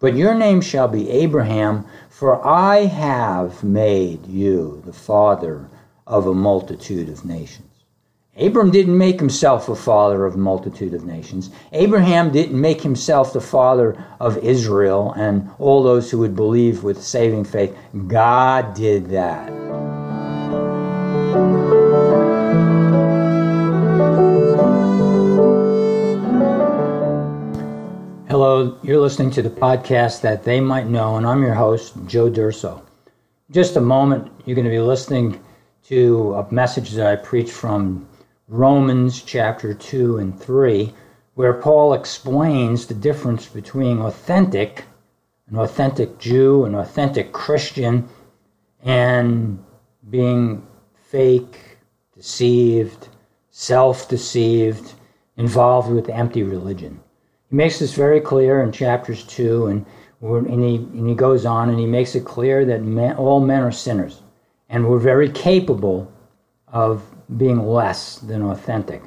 But your name shall be Abraham, for I have made you the father of a multitude of nations. Abram didn't make himself a father of a multitude of nations. Abraham didn't make himself the father of Israel and all those who would believe with saving faith. God did that. Hello, you're listening to the podcast that they might know, and I'm your host, Joe Durso. Just a moment, you're going to be listening to a message that I preach from Romans chapter 2 and 3, where Paul explains the difference between authentic, an authentic Jew, an authentic Christian, and being fake, deceived, self deceived, involved with empty religion. He makes this very clear in chapters 2, and, and, he, and he goes on and he makes it clear that men, all men are sinners, and we're very capable of being less than authentic.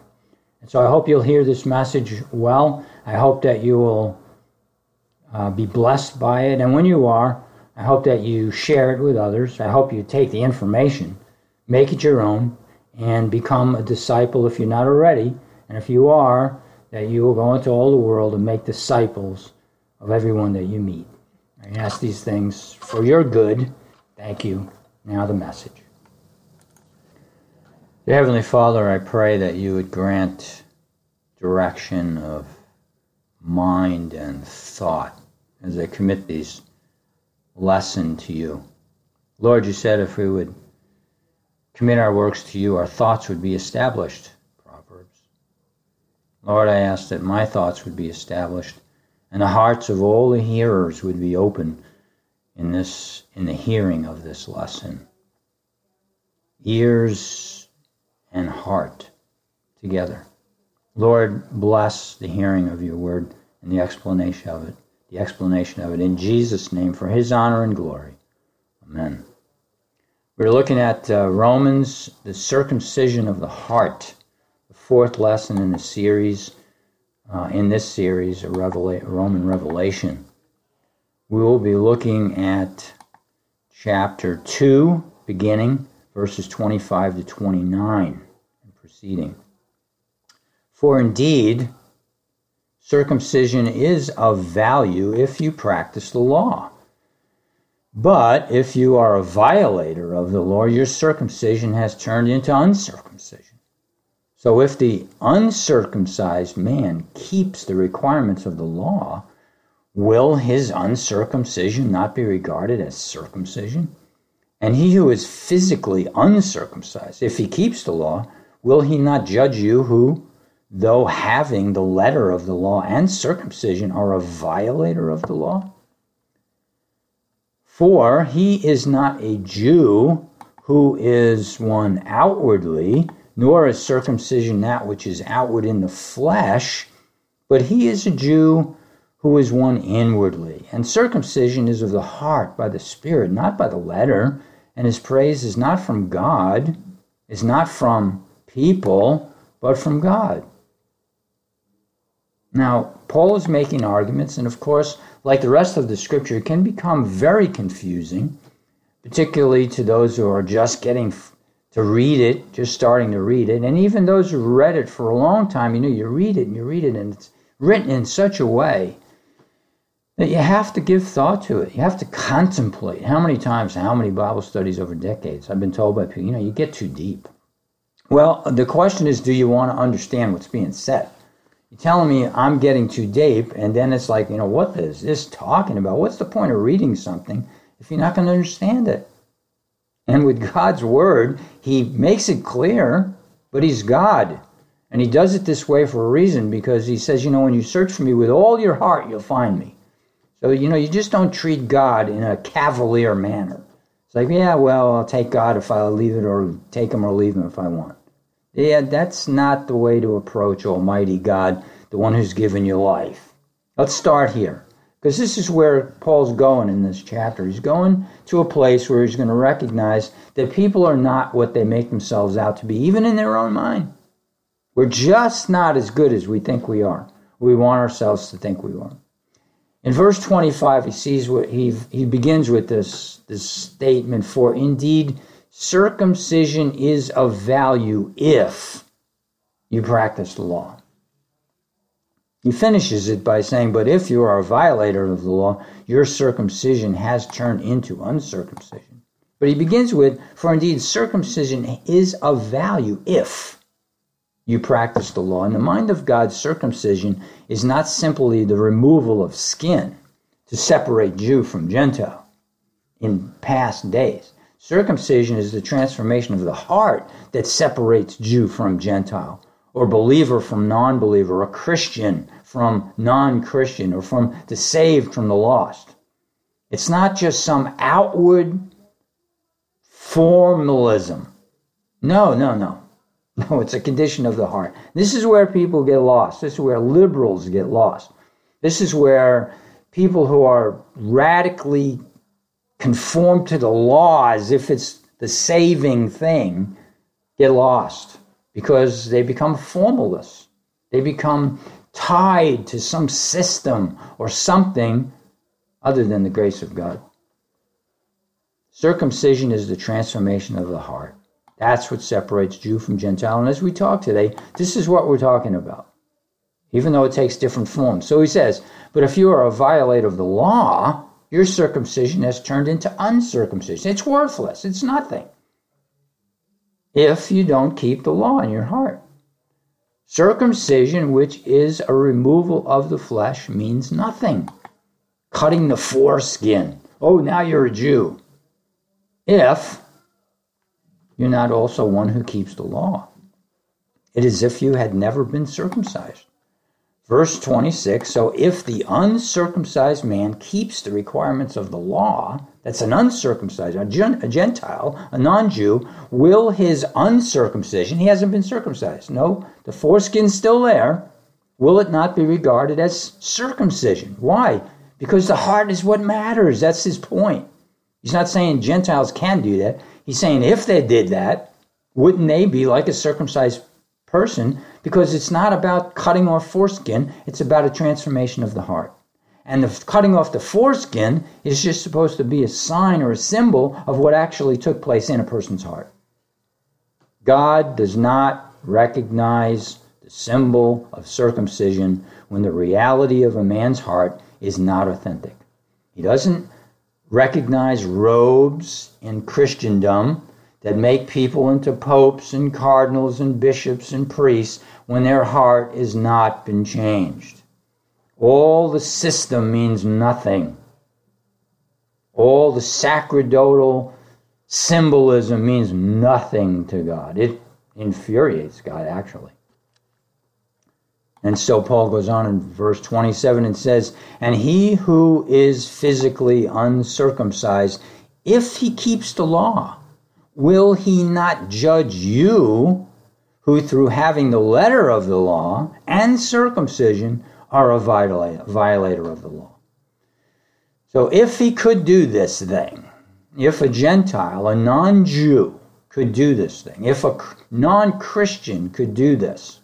And so I hope you'll hear this message well. I hope that you will uh, be blessed by it. And when you are, I hope that you share it with others. I hope you take the information, make it your own, and become a disciple if you're not already. And if you are, that you will go into all the world and make disciples of everyone that you meet. I ask these things for your good. Thank you. Now the message. Dear Heavenly Father, I pray that you would grant direction of mind and thought as I commit these lesson to you. Lord, you said if we would commit our works to you, our thoughts would be established. Lord, I ask that my thoughts would be established and the hearts of all the hearers would be open in this in the hearing of this lesson. Ears and heart together. Lord, bless the hearing of your word and the explanation of it, the explanation of it in Jesus' name for his honor and glory. Amen. We're looking at uh, Romans, the circumcision of the heart fourth lesson in the series, uh, in this series, a Revela- Roman Revelation. We will be looking at chapter 2, beginning verses 25 to 29 and proceeding. For indeed, circumcision is of value if you practice the law. But if you are a violator of the law, your circumcision has turned into uncircumcision. So if the uncircumcised man keeps the requirements of the law, will his uncircumcision not be regarded as circumcision? And he who is physically uncircumcised, if he keeps the law, will he not judge you who, though having the letter of the law and circumcision, are a violator of the law? For he is not a Jew who is one outwardly nor is circumcision that which is outward in the flesh, but he is a Jew who is one inwardly. And circumcision is of the heart by the Spirit, not by the letter. And his praise is not from God, is not from people, but from God. Now, Paul is making arguments, and of course, like the rest of the scripture, it can become very confusing, particularly to those who are just getting to read it, just starting to read it. And even those who read it for a long time, you know, you read it and you read it, and it's written in such a way that you have to give thought to it. You have to contemplate. How many times, how many Bible studies over decades, I've been told by people, you know, you get too deep. Well, the question is, do you want to understand what's being said? You're telling me I'm getting too deep, and then it's like, you know, what is this talking about? What's the point of reading something if you're not going to understand it? And with God's word, he makes it clear, but he's God. And he does it this way for a reason because he says, you know, when you search for me with all your heart, you'll find me. So, you know, you just don't treat God in a cavalier manner. It's like, yeah, well, I'll take God if I leave it, or take him or leave him if I want. Yeah, that's not the way to approach Almighty God, the one who's given you life. Let's start here. Because this is where Paul's going in this chapter. He's going to a place where he's going to recognize that people are not what they make themselves out to be, even in their own mind. We're just not as good as we think we are. We want ourselves to think we are. In verse 25, he sees what he, he begins with this, this statement For indeed, circumcision is of value if you practice the law. He finishes it by saying, But if you are a violator of the law, your circumcision has turned into uncircumcision. But he begins with, For indeed, circumcision is of value if you practice the law. In the mind of God, circumcision is not simply the removal of skin to separate Jew from Gentile in past days. Circumcision is the transformation of the heart that separates Jew from Gentile or believer from non believer, or Christian from non Christian, or from the saved from the lost. It's not just some outward formalism. No, no, no. No, it's a condition of the heart. This is where people get lost. This is where liberals get lost. This is where people who are radically conform to the law as if it's the saving thing get lost because they become formalists. They become tied to some system or something other than the grace of God. Circumcision is the transformation of the heart. That's what separates Jew from Gentile. And as we talk today, this is what we're talking about, even though it takes different forms. So he says, But if you are a violator of the law, your circumcision has turned into uncircumcision. It's worthless, it's nothing if you don't keep the law in your heart. Circumcision, which is a removal of the flesh, means nothing. Cutting the foreskin. Oh, now you're a Jew. If you're not also one who keeps the law. It is if you had never been circumcised. Verse 26 So if the uncircumcised man keeps the requirements of the law, that's an uncircumcised, a, Gentile, a non Jew, will his uncircumcision, he hasn't been circumcised. No, the foreskin's still there. Will it not be regarded as circumcision? Why? Because the heart is what matters. That's his point. He's not saying Gentiles can do that. He's saying if they did that, wouldn't they be like a circumcised person? Because it's not about cutting off foreskin, it's about a transformation of the heart. And the cutting off the foreskin is just supposed to be a sign or a symbol of what actually took place in a person's heart. God does not recognize the symbol of circumcision when the reality of a man's heart is not authentic. He doesn't recognize robes in Christendom that make people into popes and cardinals and bishops and priests when their heart has not been changed. All the system means nothing. All the sacerdotal symbolism means nothing to God. It infuriates God, actually. And so Paul goes on in verse 27 and says, And he who is physically uncircumcised, if he keeps the law, will he not judge you, who through having the letter of the law and circumcision are a violator of the law. So if he could do this thing, if a Gentile, a non Jew, could do this thing, if a non Christian could do this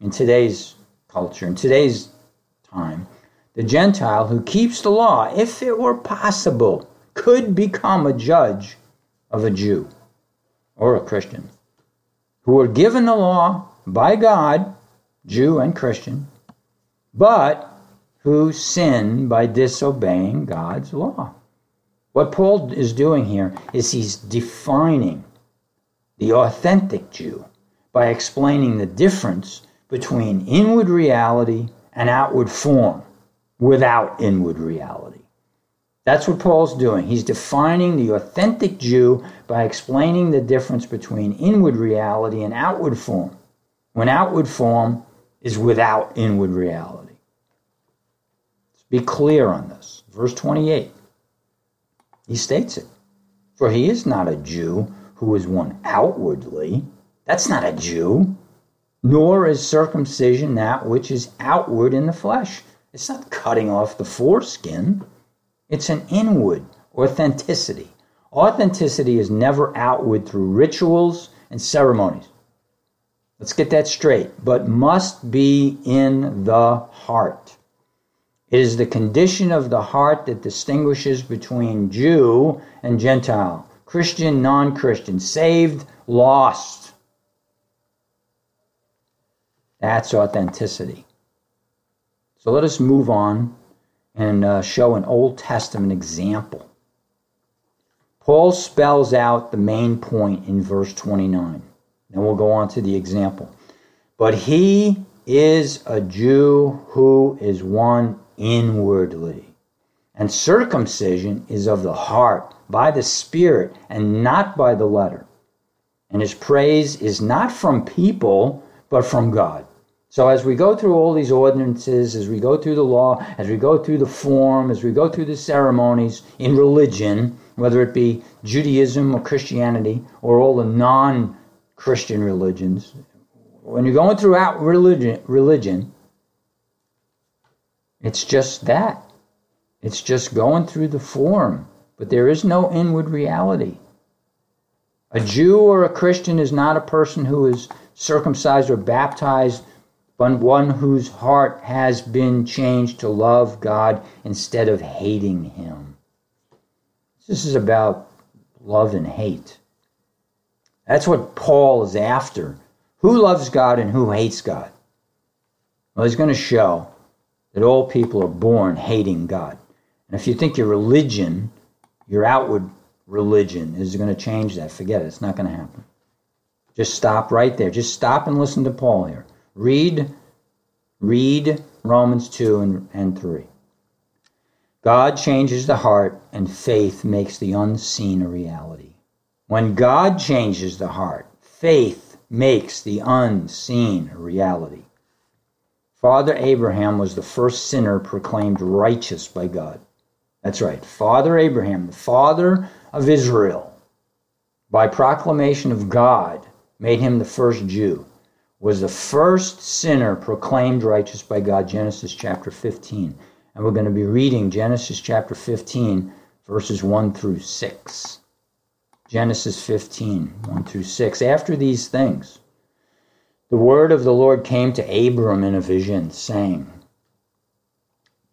in today's culture, in today's time, the Gentile who keeps the law, if it were possible, could become a judge of a Jew or a Christian who were given the law by God, Jew and Christian, but who sin by disobeying God's law. What Paul is doing here is he's defining the authentic Jew by explaining the difference between inward reality and outward form without inward reality. That's what Paul's doing. He's defining the authentic Jew by explaining the difference between inward reality and outward form, when outward form is without inward reality. Let's Be clear on this. Verse 28. He states it. For he is not a Jew who is one outwardly. That's not a Jew. Nor is circumcision that which is outward in the flesh. It's not cutting off the foreskin, it's an inward authenticity. Authenticity is never outward through rituals and ceremonies. Let's get that straight, but must be in the heart. It is the condition of the heart that distinguishes between Jew and Gentile, Christian, non Christian, saved, lost. That's authenticity. So let us move on and uh, show an Old Testament example. Paul spells out the main point in verse 29. Then we'll go on to the example. But he is a Jew who is one inwardly. And circumcision is of the heart, by the Spirit, and not by the letter. And his praise is not from people, but from God. So as we go through all these ordinances, as we go through the law, as we go through the form, as we go through the ceremonies in religion, whether it be Judaism or Christianity or all the non Christian religions, when you're going throughout religion, religion, it's just that. It's just going through the form, but there is no inward reality. A Jew or a Christian is not a person who is circumcised or baptized, but one whose heart has been changed to love God instead of hating Him. This is about love and hate. That's what Paul is after. Who loves God and who hates God? Well, he's going to show that all people are born hating God. And if you think your religion, your outward religion, is going to change that, forget it. It's not going to happen. Just stop right there. Just stop and listen to Paul here. Read, read Romans 2 and, and 3. God changes the heart, and faith makes the unseen a reality. When God changes the heart, faith makes the unseen a reality. Father Abraham was the first sinner proclaimed righteous by God. That's right. Father Abraham, the father of Israel, by proclamation of God, made him the first Jew, was the first sinner proclaimed righteous by God, Genesis chapter 15. And we're going to be reading Genesis chapter 15, verses 1 through 6. Genesis 15, 1 through 6. After these things, the word of the Lord came to Abram in a vision, saying,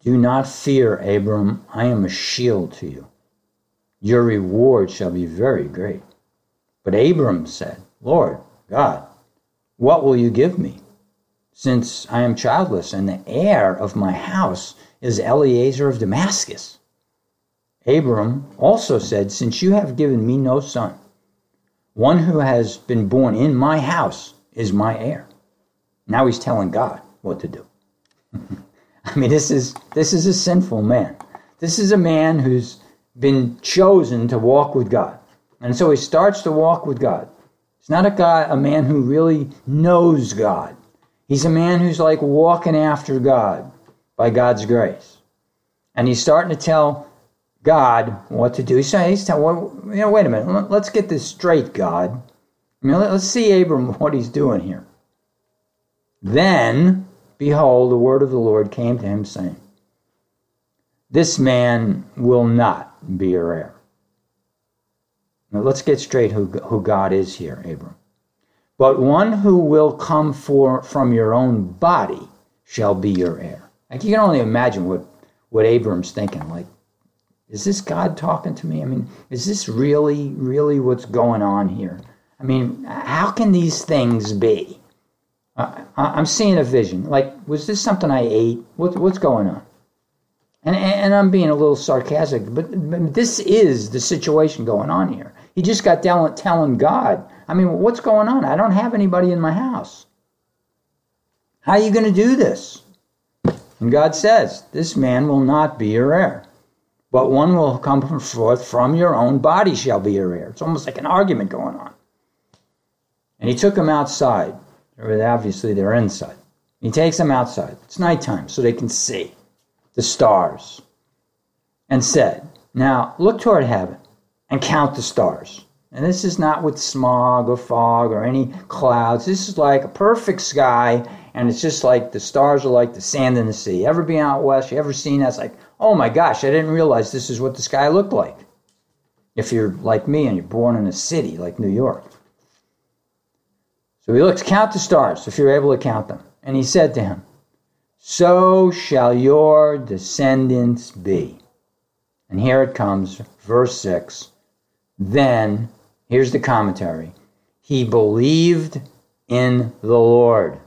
Do not fear, Abram, I am a shield to you. Your reward shall be very great. But Abram said, Lord God, what will you give me? Since I am childless, and the heir of my house is Eliezer of Damascus. Abram also said, Since you have given me no son, one who has been born in my house is my heir. Now he's telling God what to do. I mean, this is this is a sinful man. This is a man who's been chosen to walk with God. And so he starts to walk with God. He's not a guy, a man who really knows God. He's a man who's like walking after God by God's grace. And he's starting to tell God what to do. He's, he's telling, well, you know, wait a minute, let's get this straight, God. I mean, let's see Abram what he's doing here. Then, behold, the word of the Lord came to him, saying, This man will not be your heir. Now, let's get straight who, who God is here, Abram. But one who will come for, from your own body shall be your heir. Like you can only imagine what, what Abram's thinking. Like, is this God talking to me? I mean, is this really, really what's going on here? I mean, how can these things be? Uh, I'm seeing a vision. Like, was this something I ate? What, what's going on? And, and I'm being a little sarcastic, but, but this is the situation going on here. He just got down telling God, I mean, what's going on? I don't have anybody in my house. How are you going to do this? And God says, This man will not be your heir, but one will come forth from your own body shall be your heir. It's almost like an argument going on. And he took him outside. Obviously, they're inside. He takes them outside. It's nighttime, so they can see the stars. And said, Now look toward heaven and count the stars. And this is not with smog or fog or any clouds. This is like a perfect sky, and it's just like the stars are like the sand in the sea. Ever been out west? You ever seen that? It's like, oh my gosh, I didn't realize this is what the sky looked like. If you're like me and you're born in a city like New York. So he looks, count the stars if you're able to count them. And he said to him, so shall your descendants be. And here it comes, verse 6. Then, here's the commentary He believed in the Lord.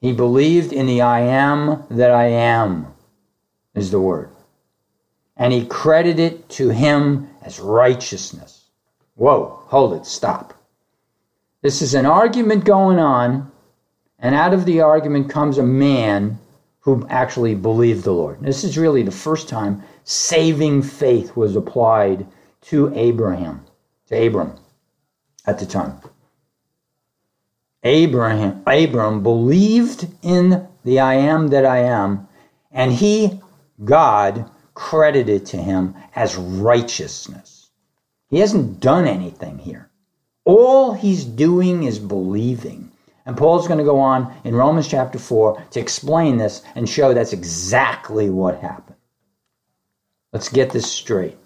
He believed in the I am that I am, is the word. And he credited it to him as righteousness. Whoa, hold it, stop. This is an argument going on, and out of the argument comes a man who actually believed the Lord. This is really the first time saving faith was applied to Abraham, to Abram at the time. Abraham, Abram believed in the I am that I am, and he, God, credited to him as righteousness. He hasn't done anything here. All he's doing is believing. And Paul's going to go on in Romans chapter 4 to explain this and show that's exactly what happened. Let's get this straight.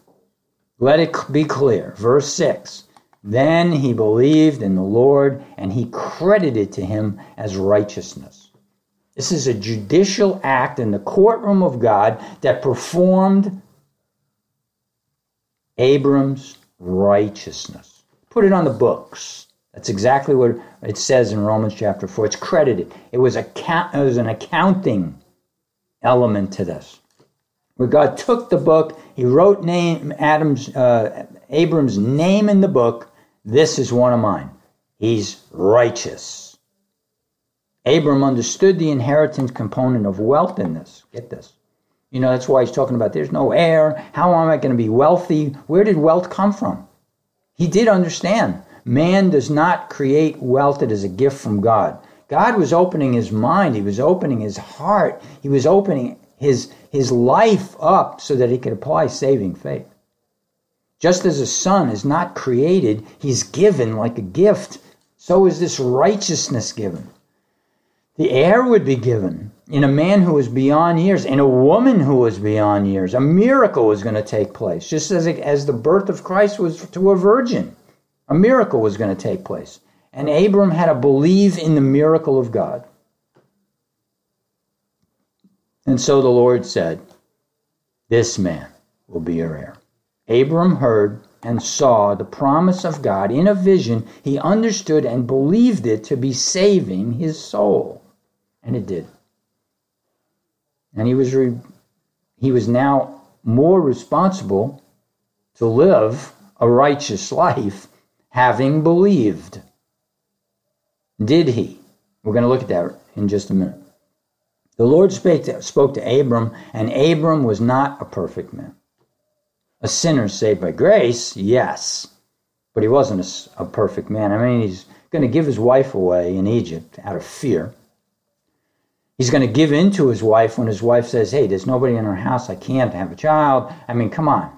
Let it be clear. Verse 6 Then he believed in the Lord, and he credited to him as righteousness. This is a judicial act in the courtroom of God that performed Abram's righteousness put it on the books. That's exactly what it says in Romans chapter 4. It's credited. It was, a, it was an accounting element to this. Where God took the book, he wrote name Adam's uh, Abram's name in the book. This is one of mine. He's righteous. Abram understood the inheritance component of wealth in this. Get this. You know, that's why he's talking about there's no heir. How am I going to be wealthy? Where did wealth come from? He did understand man does not create wealth, it is a gift from God. God was opening his mind, he was opening his heart, he was opening his, his life up so that he could apply saving faith. Just as a son is not created, he's given like a gift, so is this righteousness given. The heir would be given in a man who was beyond years, in a woman who was beyond years. A miracle was going to take place, just as, it, as the birth of Christ was to a virgin. A miracle was going to take place. And Abram had to believe in the miracle of God. And so the Lord said, This man will be your heir. Abram heard and saw the promise of God. In a vision. He understood and believed it to be saving his soul. And it did. And he was re- he was now more responsible to live a righteous life having believed. Did he? We're going to look at that in just a minute. The lord to, spoke to abram and abram was not a perfect man a sinner saved by grace yes but he wasn't a, a perfect man i mean he's going to give his wife away in egypt out of fear He's going to give in to his wife when his wife says, Hey, there's nobody in our house. I can't have a child. I mean, come on.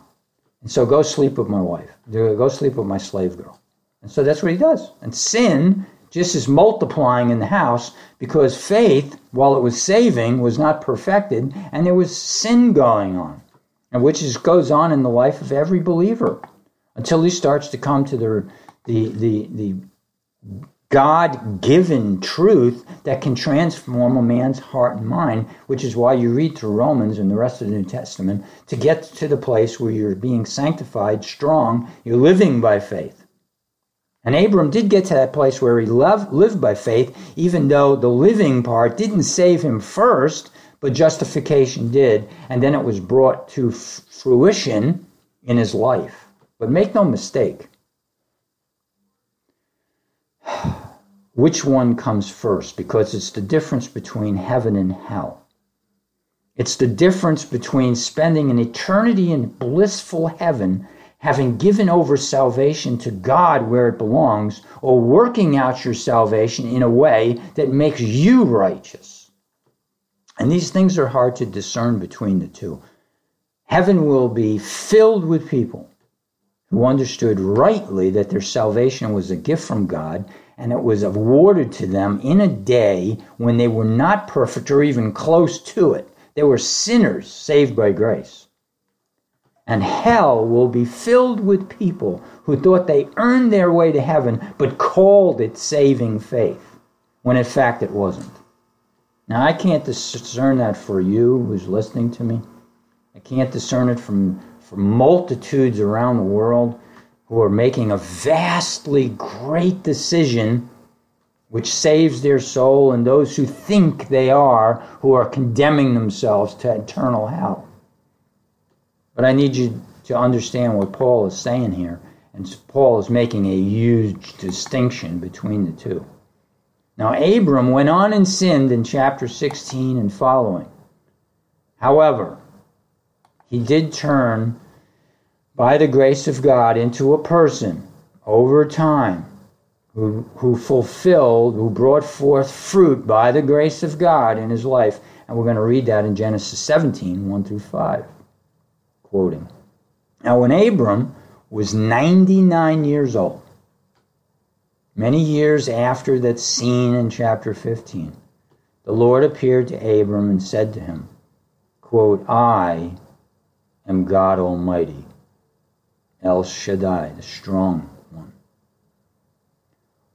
And so go sleep with my wife. Go sleep with my slave girl. And so that's what he does. And sin just is multiplying in the house because faith, while it was saving, was not perfected, and there was sin going on, and which is, goes on in the life of every believer until he starts to come to the the the, the God given truth that can transform a man's heart and mind, which is why you read through Romans and the rest of the New Testament to get to the place where you're being sanctified, strong, you're living by faith. And Abram did get to that place where he loved, lived by faith, even though the living part didn't save him first, but justification did. And then it was brought to f- fruition in his life. But make no mistake, which one comes first because it's the difference between heaven and hell. It's the difference between spending an eternity in blissful heaven, having given over salvation to God where it belongs, or working out your salvation in a way that makes you righteous. And these things are hard to discern between the two. Heaven will be filled with people who understood rightly that their salvation was a gift from God and it was awarded to them in a day when they were not perfect or even close to it. They were sinners saved by grace. And hell will be filled with people who thought they earned their way to heaven but called it saving faith, when in fact it wasn't. Now, I can't discern that for you who's listening to me. I can't discern it from, from multitudes around the world who are making a vastly great decision which saves their soul, and those who think they are, who are condemning themselves to eternal hell. But I need you to understand what Paul is saying here. And Paul is making a huge distinction between the two. Now, Abram went on and sinned in chapter 16 and following. However, he did turn by the grace of God into a person over time who, who fulfilled, who brought forth fruit by the grace of God in his life. And we're going to read that in Genesis 17 1 through 5. Quoting. Now, when Abram was 99 years old, Many years after that scene in chapter 15, the Lord appeared to Abram and said to him, quote, I am God Almighty, El Shaddai, the strong one.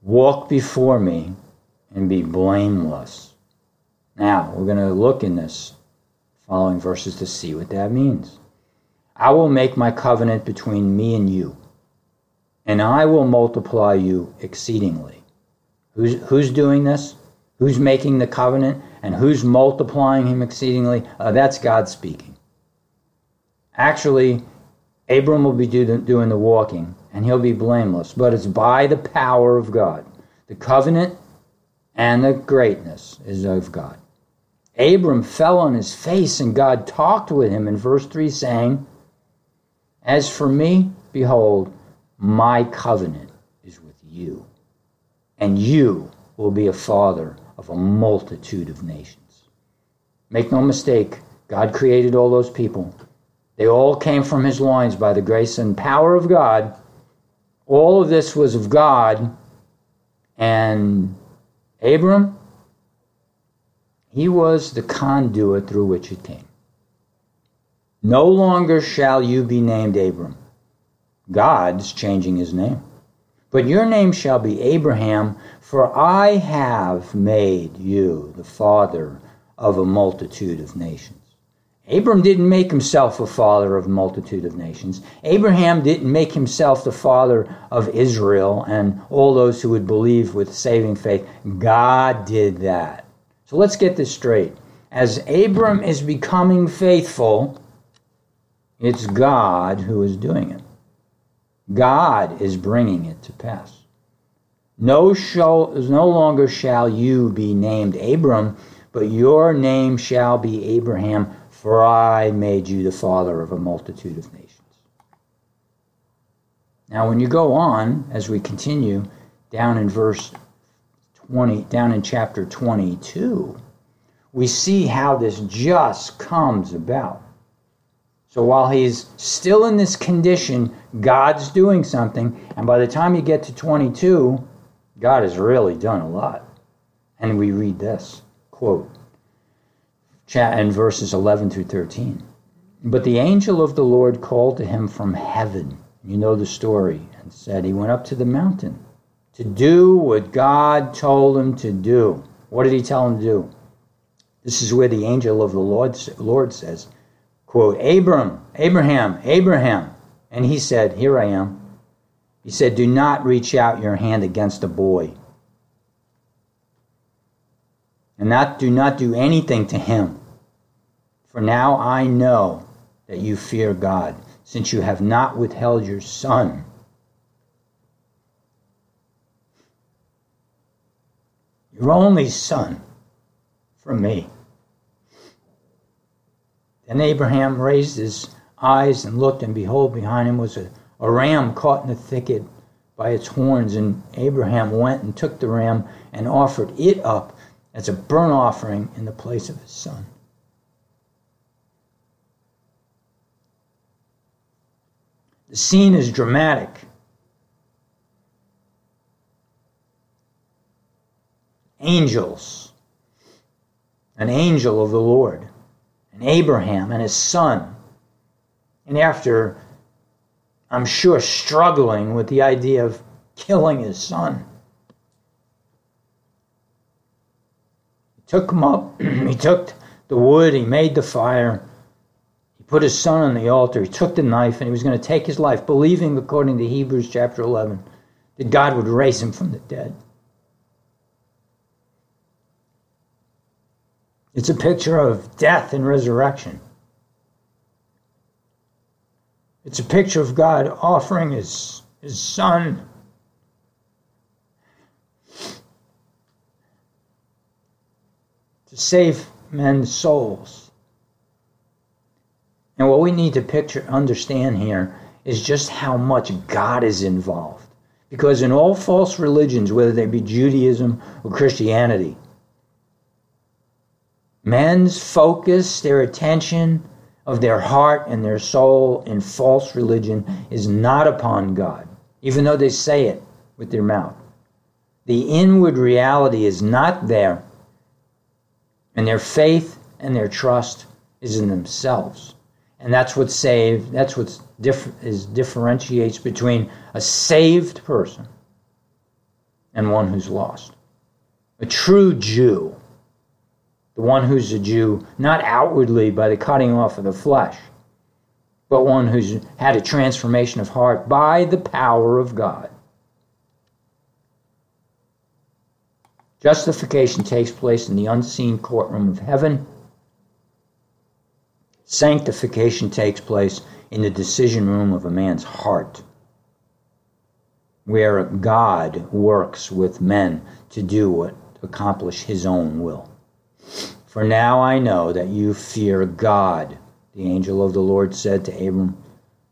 Walk before me and be blameless. Now, we're going to look in this following verses to see what that means. I will make my covenant between me and you and I will multiply you exceedingly. Who's, who's doing this? Who's making the covenant? And who's multiplying him exceedingly? Uh, that's God speaking. Actually, Abram will be do, doing the walking, and he'll be blameless, but it's by the power of God. The covenant and the greatness is of God. Abram fell on his face, and God talked with him in verse 3, saying, As for me, behold, my covenant is with you, and you will be a father of a multitude of nations. Make no mistake, God created all those people. They all came from his loins by the grace and power of God. All of this was of God. And Abram, he was the conduit through which it came. No longer shall you be named Abram God's changing his name. But your name shall be Abraham, for I have made you the father of a multitude of nations. Abram didn't make himself a father of a multitude of nations. Abraham didn't make himself the father of Israel and all those who would believe with saving faith. God did that. So let's get this straight. As Abram is becoming faithful, it's God who is doing it. God is bringing it to pass. No, shall, no longer shall you be named Abram, but your name shall be Abraham, for I made you the father of a multitude of nations. Now, when you go on, as we continue down in verse 20, down in chapter 22, we see how this just comes about. So while he's still in this condition, God's doing something. And by the time you get to 22, God has really done a lot. And we read this quote, in verses 11 through 13. But the angel of the Lord called to him from heaven. You know the story, and said, He went up to the mountain to do what God told him to do. What did he tell him to do? This is where the angel of the Lord, Lord says, quote, Abram, Abraham, Abraham. And he said, Here I am. He said, Do not reach out your hand against a boy. And not do not do anything to him. For now I know that you fear God, since you have not withheld your son. Your only son from me. Then Abraham raised his eyes and looked, and behold, behind him was a, a ram caught in the thicket by its horns. And Abraham went and took the ram and offered it up as a burnt offering in the place of his son. The scene is dramatic. Angels, an angel of the Lord and Abraham and his son. And after, I'm sure, struggling with the idea of killing his son, he took him up, he took the wood, he made the fire, he put his son on the altar, he took the knife, and he was going to take his life, believing, according to Hebrews chapter 11, that God would raise him from the dead. It's a picture of death and resurrection. It's a picture of God offering his, his son to save men's souls. And what we need to picture, understand here, is just how much God is involved. Because in all false religions, whether they be Judaism or Christianity, men's focus, their attention of their heart and their soul in false religion is not upon God, even though they say it with their mouth. The inward reality is not there and their faith and their trust is in themselves. And that's what saved, that's what diff- is, differentiates between a saved person and one who's lost. A true Jew, the one who's a Jew, not outwardly by the cutting off of the flesh, but one who's had a transformation of heart by the power of God. Justification takes place in the unseen courtroom of heaven. Sanctification takes place in the decision room of a man's heart, where God works with men to do what? To accomplish his own will. For now I know that you fear God, the angel of the Lord said to Abram,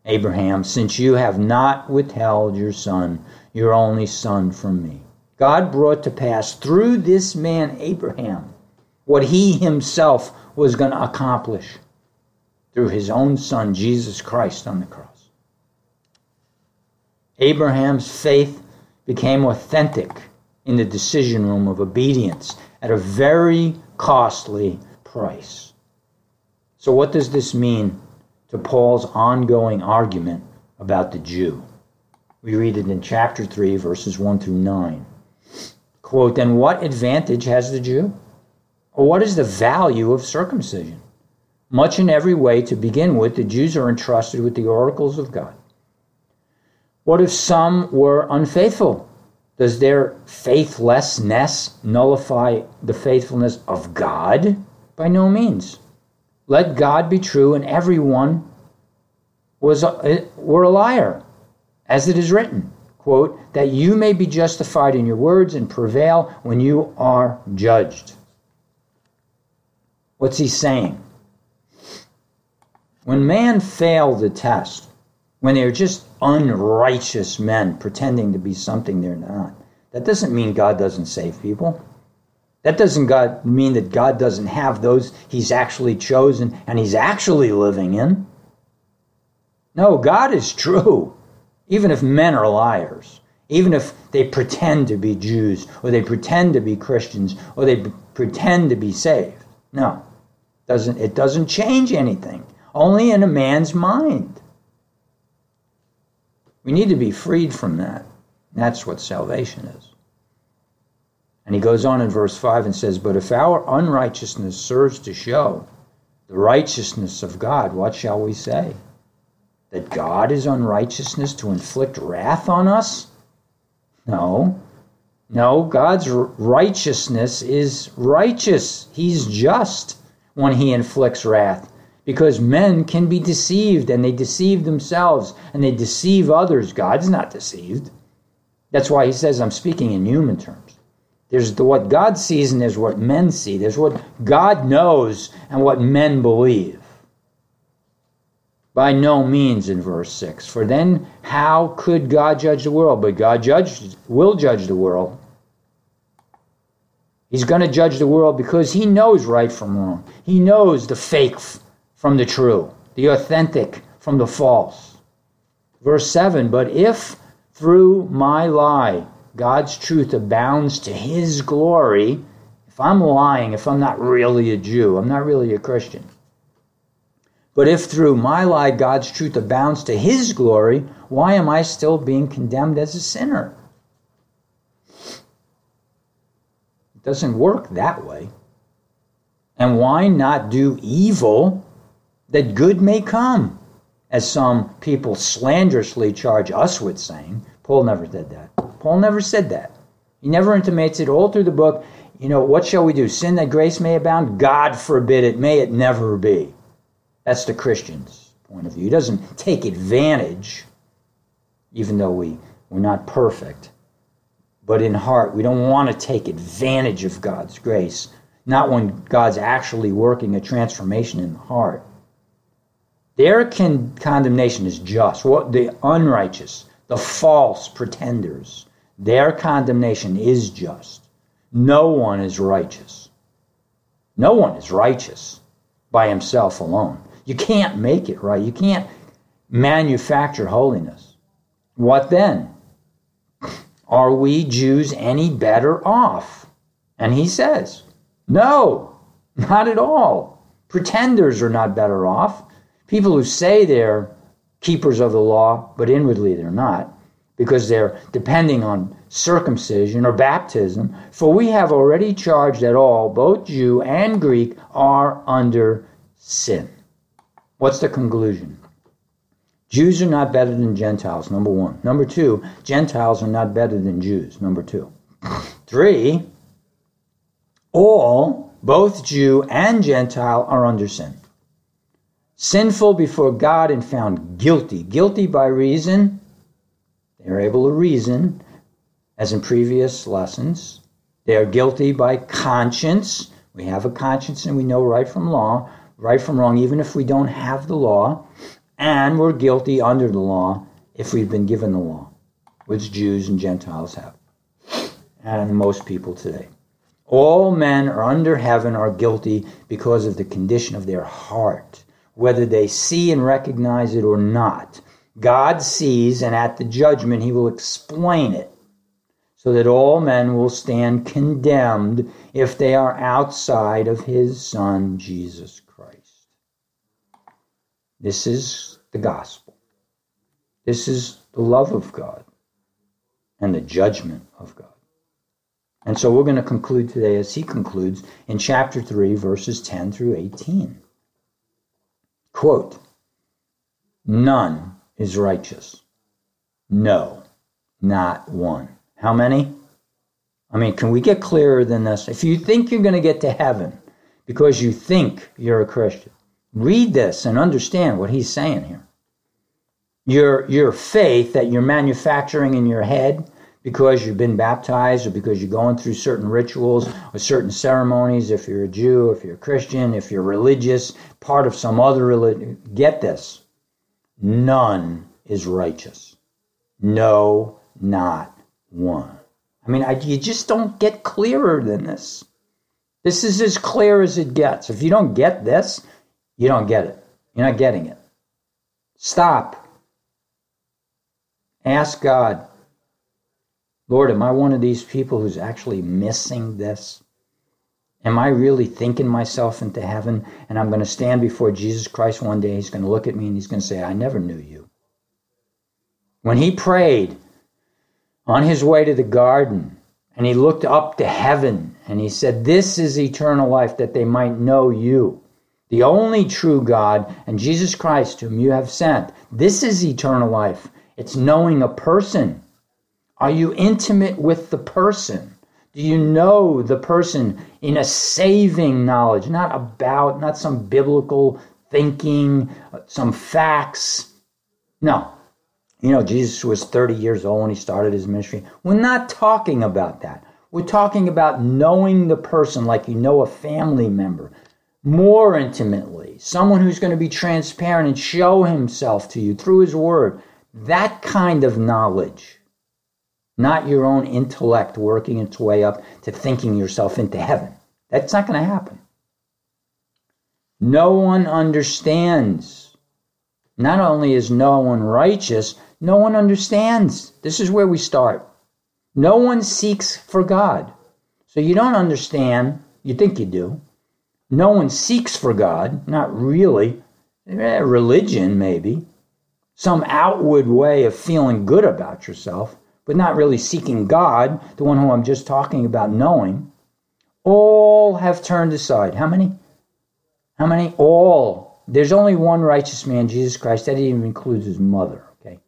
Abraham, since you have not withheld your son, your only son, from me. God brought to pass through this man, Abraham, what he himself was going to accomplish through his own son, Jesus Christ, on the cross. Abraham's faith became authentic in the decision room of obedience at a very costly price. So, what does this mean to Paul's ongoing argument about the Jew? We read it in chapter 3, verses 1 through 9. Quote, then what advantage has the Jew? Or what is the value of circumcision? Much in every way, to begin with, the Jews are entrusted with the oracles of God. What if some were unfaithful? Does their faithlessness nullify the faithfulness of God? By no means. Let God be true, and everyone was a, eh, were a liar, as it is written quote, that you may be justified in your words and prevail when you are judged. What's he saying? When man failed the test, when they're just unrighteous men pretending to be something they're not, that doesn't mean God doesn't save people. That doesn't God mean that God doesn't have those he's actually chosen and he's actually living in. No, God is true even if men are liars, even if they pretend to be Jews or they pretend to be Christians or they pretend to be saved. No, doesn't it doesn't change anything. Only in a man's mind. We need to be freed from that. That's what salvation is. And he goes on in verse 5 and says, But if our unrighteousness serves to show the righteousness of God, what shall we say? that God is unrighteousness to inflict wrath on us? No. No, God's righteousness is righteous. He's just when he inflicts wrath because men can be deceived and they deceive themselves and they deceive others. God's not deceived. That's why he says, I'm speaking in human terms. There's the, what God sees and there's what men see. There's what God knows and what men believe. By no means in verse 6. For then how could God judge the world? But God judged, will judge the world. He's going to judge the world because he knows right from wrong. He knows the fake from the true, the authentic from the false. Verse 7 But if through my lie God's truth abounds to his glory, if I'm lying, if I'm not really a Jew, I'm not really a Christian, but if through my lie God's truth abounds to his glory, why am I still being condemned as a sinner? It doesn't work that way. And why not do evil that good may come? As some people slanderously charge us with saying. Paul never did that. Paul never said that. He never intimates it all through the book. You know, what shall we do? Sin that grace may abound? God forbid it. May it never be. That's the Christian's point of view. He doesn't take advantage, even though we, we're not perfect. But in heart, we don't want to take advantage of God's grace, not when God's actually working a transformation in the heart. Their con- condemnation is just. What the unrighteous, the false pretenders, their condemnation is just. No one is righteous. No one is righteous by himself alone. You can't make it right. You can't manufacture holiness. What then? Are we Jews any better off? And he says, No, not at all. Pretenders are not better off. People who say they're keepers of the law, but inwardly they're not, because they're depending on circumcision or baptism. For we have already charged that all, both Jew and Greek, are under sin. What's the conclusion? Jews are not better than Gentiles, number one. Number two, Gentiles are not better than Jews, number two. Three, all, both Jew and Gentile, are under sin. Sinful before God and found guilty. Guilty by reason, they are able to reason, as in previous lessons. They are guilty by conscience. We have a conscience and we know right from law, right from wrong, even if we don't have the law and we're guilty under the law if we've been given the law, which Jews and Gentiles have, and most people today. All men are under heaven are guilty because of the condition of their heart, whether they see and recognize it or not. God sees, and at the judgment, he will explain it so that all men will stand condemned if they are outside of his Son, Jesus Christ. this is the gospel. This is the love of God and the judgment of God. And so we're going to conclude today as he concludes in chapter 3, verses 10 through 18. Quote None is righteous. No, not one. How many? I mean, can we get clearer than this? If you think you're going to get to heaven because you think you're a Christian, Read this and understand what he's saying here. Your, your faith that you're manufacturing in your head because you've been baptized or because you're going through certain rituals or certain ceremonies, if you're a Jew, if you're a Christian, if you're religious, part of some other religion, get this. None is righteous. No, not one. I mean, I, you just don't get clearer than this. This is as clear as it gets. If you don't get this, you don't get it. You're not getting it. Stop. Ask God, Lord, am I one of these people who's actually missing this? Am I really thinking myself into heaven and I'm going to stand before Jesus Christ one day? He's going to look at me and he's going to say, I never knew you. When he prayed on his way to the garden and he looked up to heaven and he said, This is eternal life, that they might know you the only true God, and Jesus Christ, whom you have sent. This is eternal life. It's knowing a person. Are you intimate with the person? Do you know the person in a saving knowledge, not about, not some biblical thinking, some facts? No. You know, Jesus was 30 years old when he started his ministry. We're not talking about that. We're talking about knowing the person like you know a family member, more intimately, someone who's going to be transparent and show himself to you through his word. That kind of knowledge, not your own intellect working its way up to thinking yourself into heaven. That's not going to happen. No one understands. Not only is no one righteous, no one understands. This is where we start. No one seeks for God. So you don't understand. You think you do. No one seeks for God, not really. Eh, religion, maybe. Some outward way of feeling good about yourself, but not really seeking God, the one who I'm just talking about knowing. All have turned aside. How many? How many? All. There's only one righteous man, Jesus Christ. That even includes his mother, okay?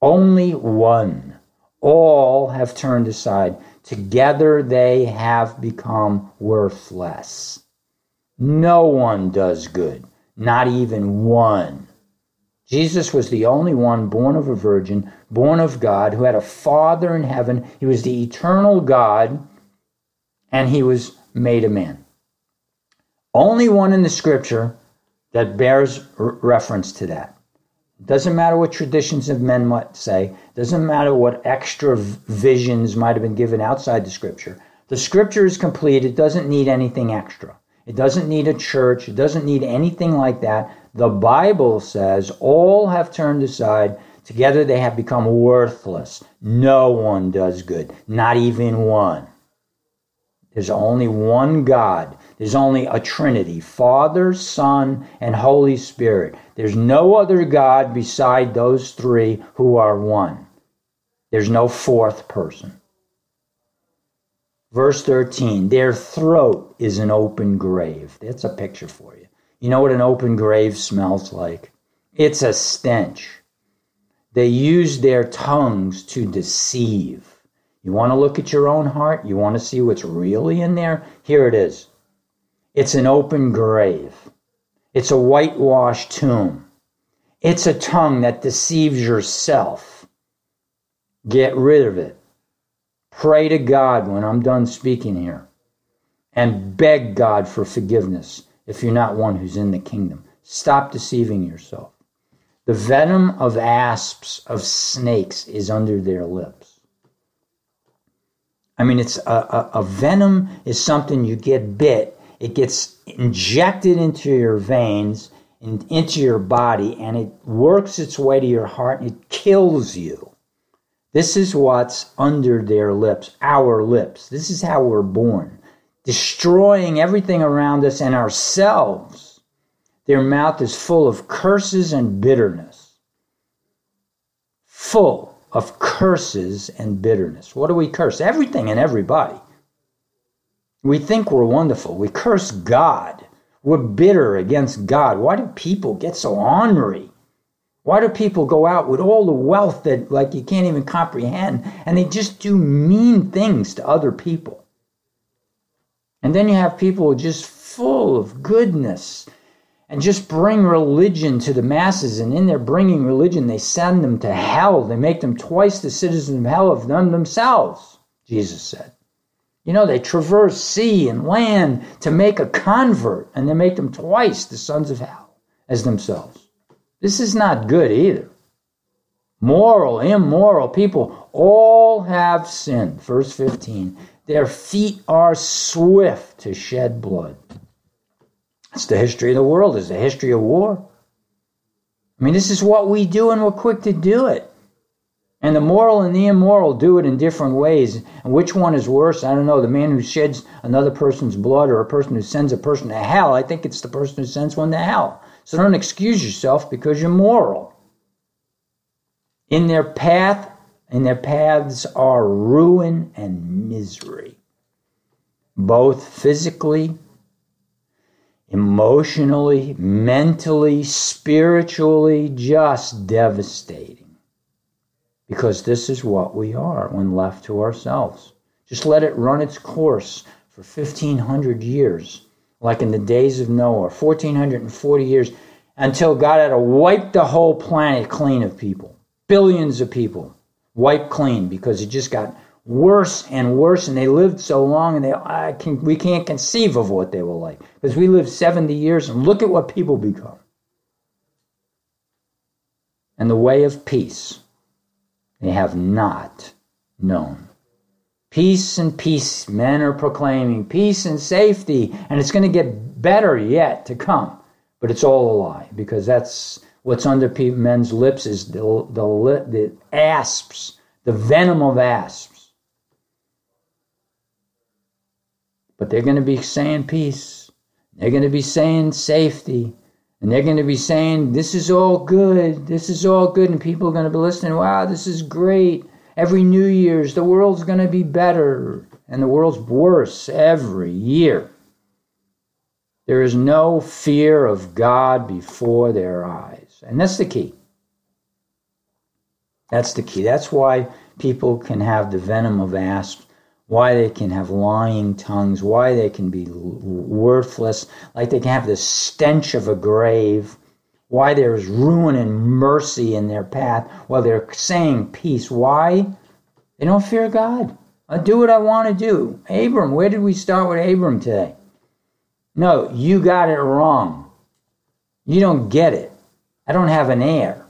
Only one. All have turned aside. Together they have become worthless. No one does good, not even one. Jesus was the only one born of a virgin, born of God, who had a Father in heaven. He was the eternal God, and he was made a man. Only one in the scripture that bears reference to that. Doesn't matter what traditions of men might say, doesn't matter what extra visions might have been given outside the scripture. The scripture is complete, it doesn't need anything extra. It doesn't need a church, it doesn't need anything like that. The Bible says all have turned aside, together they have become worthless. No one does good, not even one. There's only one God. There's only a Trinity Father, Son, and Holy Spirit. There's no other God beside those three who are one. There's no fourth person. Verse 13 Their throat is an open grave. That's a picture for you. You know what an open grave smells like? It's a stench. They use their tongues to deceive. You want to look at your own heart? You want to see what's really in there? Here it is. It's an open grave. It's a whitewashed tomb. It's a tongue that deceives yourself. Get rid of it. Pray to God when I'm done speaking here. And beg God for forgiveness if you're not one who's in the kingdom. Stop deceiving yourself. The venom of asps, of snakes, is under their lips. I mean, it's a, a, a venom is something you get bit, it gets injected into your veins and into your body, and it works its way to your heart and it kills you. This is what's under their lips, our lips. This is how we're born, destroying everything around us and ourselves. Their mouth is full of curses and bitterness. Full of curses and bitterness. What do we curse? Everything and everybody. We think we're wonderful. We curse God. We're bitter against God. Why do people get so ornery? Why do people go out with all the wealth that like you can't even comprehend and they just do mean things to other people? And then you have people just full of goodness and just bring religion to the masses. And in their bringing religion, they send them to hell. They make them twice the citizens of hell of them themselves, Jesus said. You know, they traverse sea and land to make a convert, and they make them twice the sons of hell as themselves. This is not good either. Moral, immoral people all have sinned. Verse 15. Their feet are swift to shed blood. It's the history of the world, it's the history of war. I mean, this is what we do, and we're quick to do it. And the moral and the immoral do it in different ways. And which one is worse? I don't know. The man who sheds another person's blood or a person who sends a person to hell, I think it's the person who sends one to hell. So don't excuse yourself because you're moral. In their path, in their paths are ruin and misery, both physically emotionally, mentally, spiritually, just devastating. Because this is what we are when left to ourselves. Just let it run its course for 1500 years, like in the days of Noah, 1440 years, until God had to wipe the whole planet clean of people. Billions of people wiped clean because it just got worse and worse, and they lived so long, and they I can we can't conceive of what they were like because we lived seventy years, and look at what people become. And the way of peace they have not known. Peace and peace, men are proclaiming peace and safety, and it's going to get better yet to come. But it's all a lie because that's what's under men's lips is the, the, the asps, the venom of asps But they're going to be saying peace. They're going to be saying safety. And they're going to be saying, this is all good. This is all good. And people are going to be listening, wow, this is great. Every New Year's, the world's going to be better. And the world's worse every year. There is no fear of God before their eyes. And that's the key. That's the key. That's why people can have the venom of asps, why they can have lying tongues, why they can be worthless, like they can have the stench of a grave, why there's ruin and mercy in their path while they're saying peace. Why? They don't fear God. I do what I want to do. Abram, where did we start with Abram today? No, you got it wrong. You don't get it. I don't have an heir.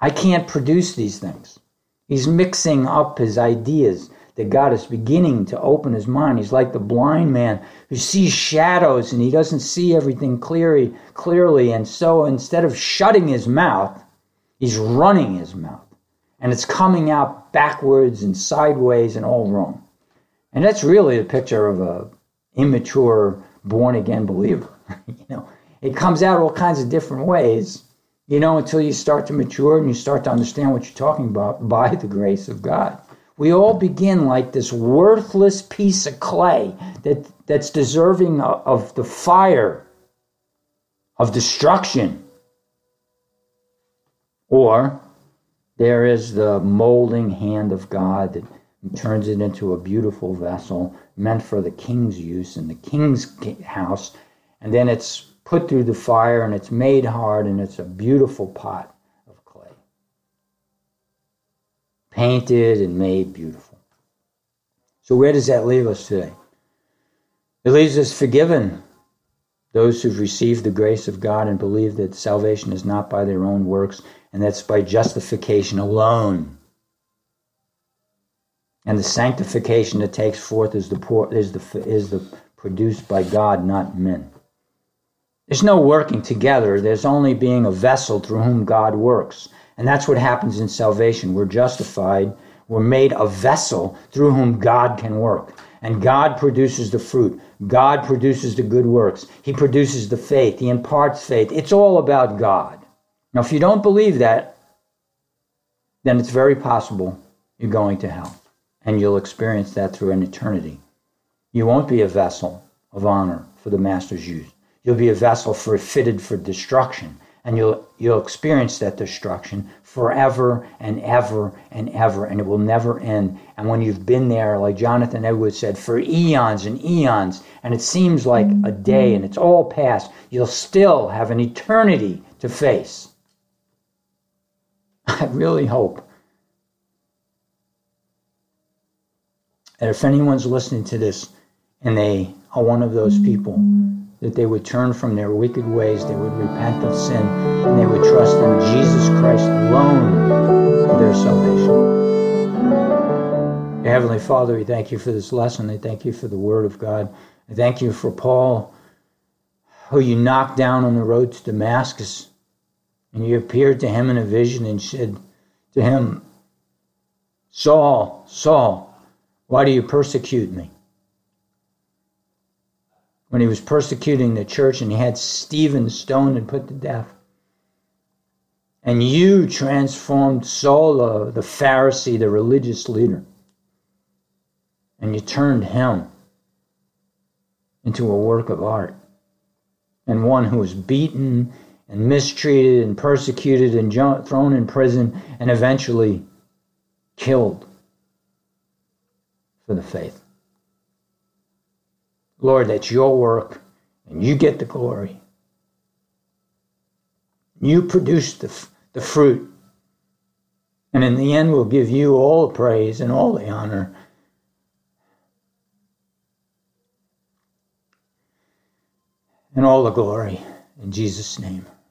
I can't produce these things. He's mixing up his ideas that God is beginning to open his mind. He's like the blind man who sees shadows and he doesn't see everything clearly, clearly. And so instead of shutting his mouth, he's running his mouth. And it's coming out backwards and sideways and all wrong. And that's really a picture of a immature born again believer. you know, it comes out all kinds of different ways, you know, until you start to mature and you start to understand what you're talking about by the grace of God. We all begin like this worthless piece of clay that, that's deserving of the fire of destruction. Or there is the molding hand of God that turns it into a beautiful vessel meant for the king's use in the king's house. And then it's put through the fire and it's made hard and it's a beautiful pot of clay. Painted and made beautiful. So, where does that leave us today? It leaves us forgiven. Those who've received the grace of God and believe that salvation is not by their own works and that's by justification alone and the sanctification that takes forth is the is the is the produced by God, not men. There's no working together. There's only being a vessel through whom God works, and that's what happens in salvation. We're justified. We're made a vessel through whom God can work. And God produces the fruit. God produces the good works. He produces the faith. He imparts faith. It's all about God. Now, if you don't believe that, then it's very possible you're going to hell and you'll experience that through an eternity. You won't be a vessel of honor for the master's use. You'll be a vessel for fitted for destruction, and you'll you'll experience that destruction forever and ever and ever, and it will never end. And when you've been there, like Jonathan Edwards said, for eons and eons, and it seems like a day and it's all past, you'll still have an eternity to face. I really hope that if anyone's listening to this and they are one of those people, that they would turn from their wicked ways, they would repent of sin, and they would trust in Jesus Christ alone for their salvation. Heavenly Father, we thank you for this lesson. I thank you for the Word of God. I thank you for Paul, who you knocked down on the road to Damascus, and you appeared to him in a vision and said to him, Saul, Saul, why do you persecute me? When he was persecuting the church and he had Stephen stoned and put to death. And you transformed Saul, uh, the Pharisee, the religious leader, and you turned him into a work of art. And one who was beaten and mistreated and persecuted and thrown in prison and eventually killed for the faith. Lord, that's your work and you get the glory. You produce the, the fruit. And in the end, we'll give you all the praise and all the honor. And all the glory in Jesus' name.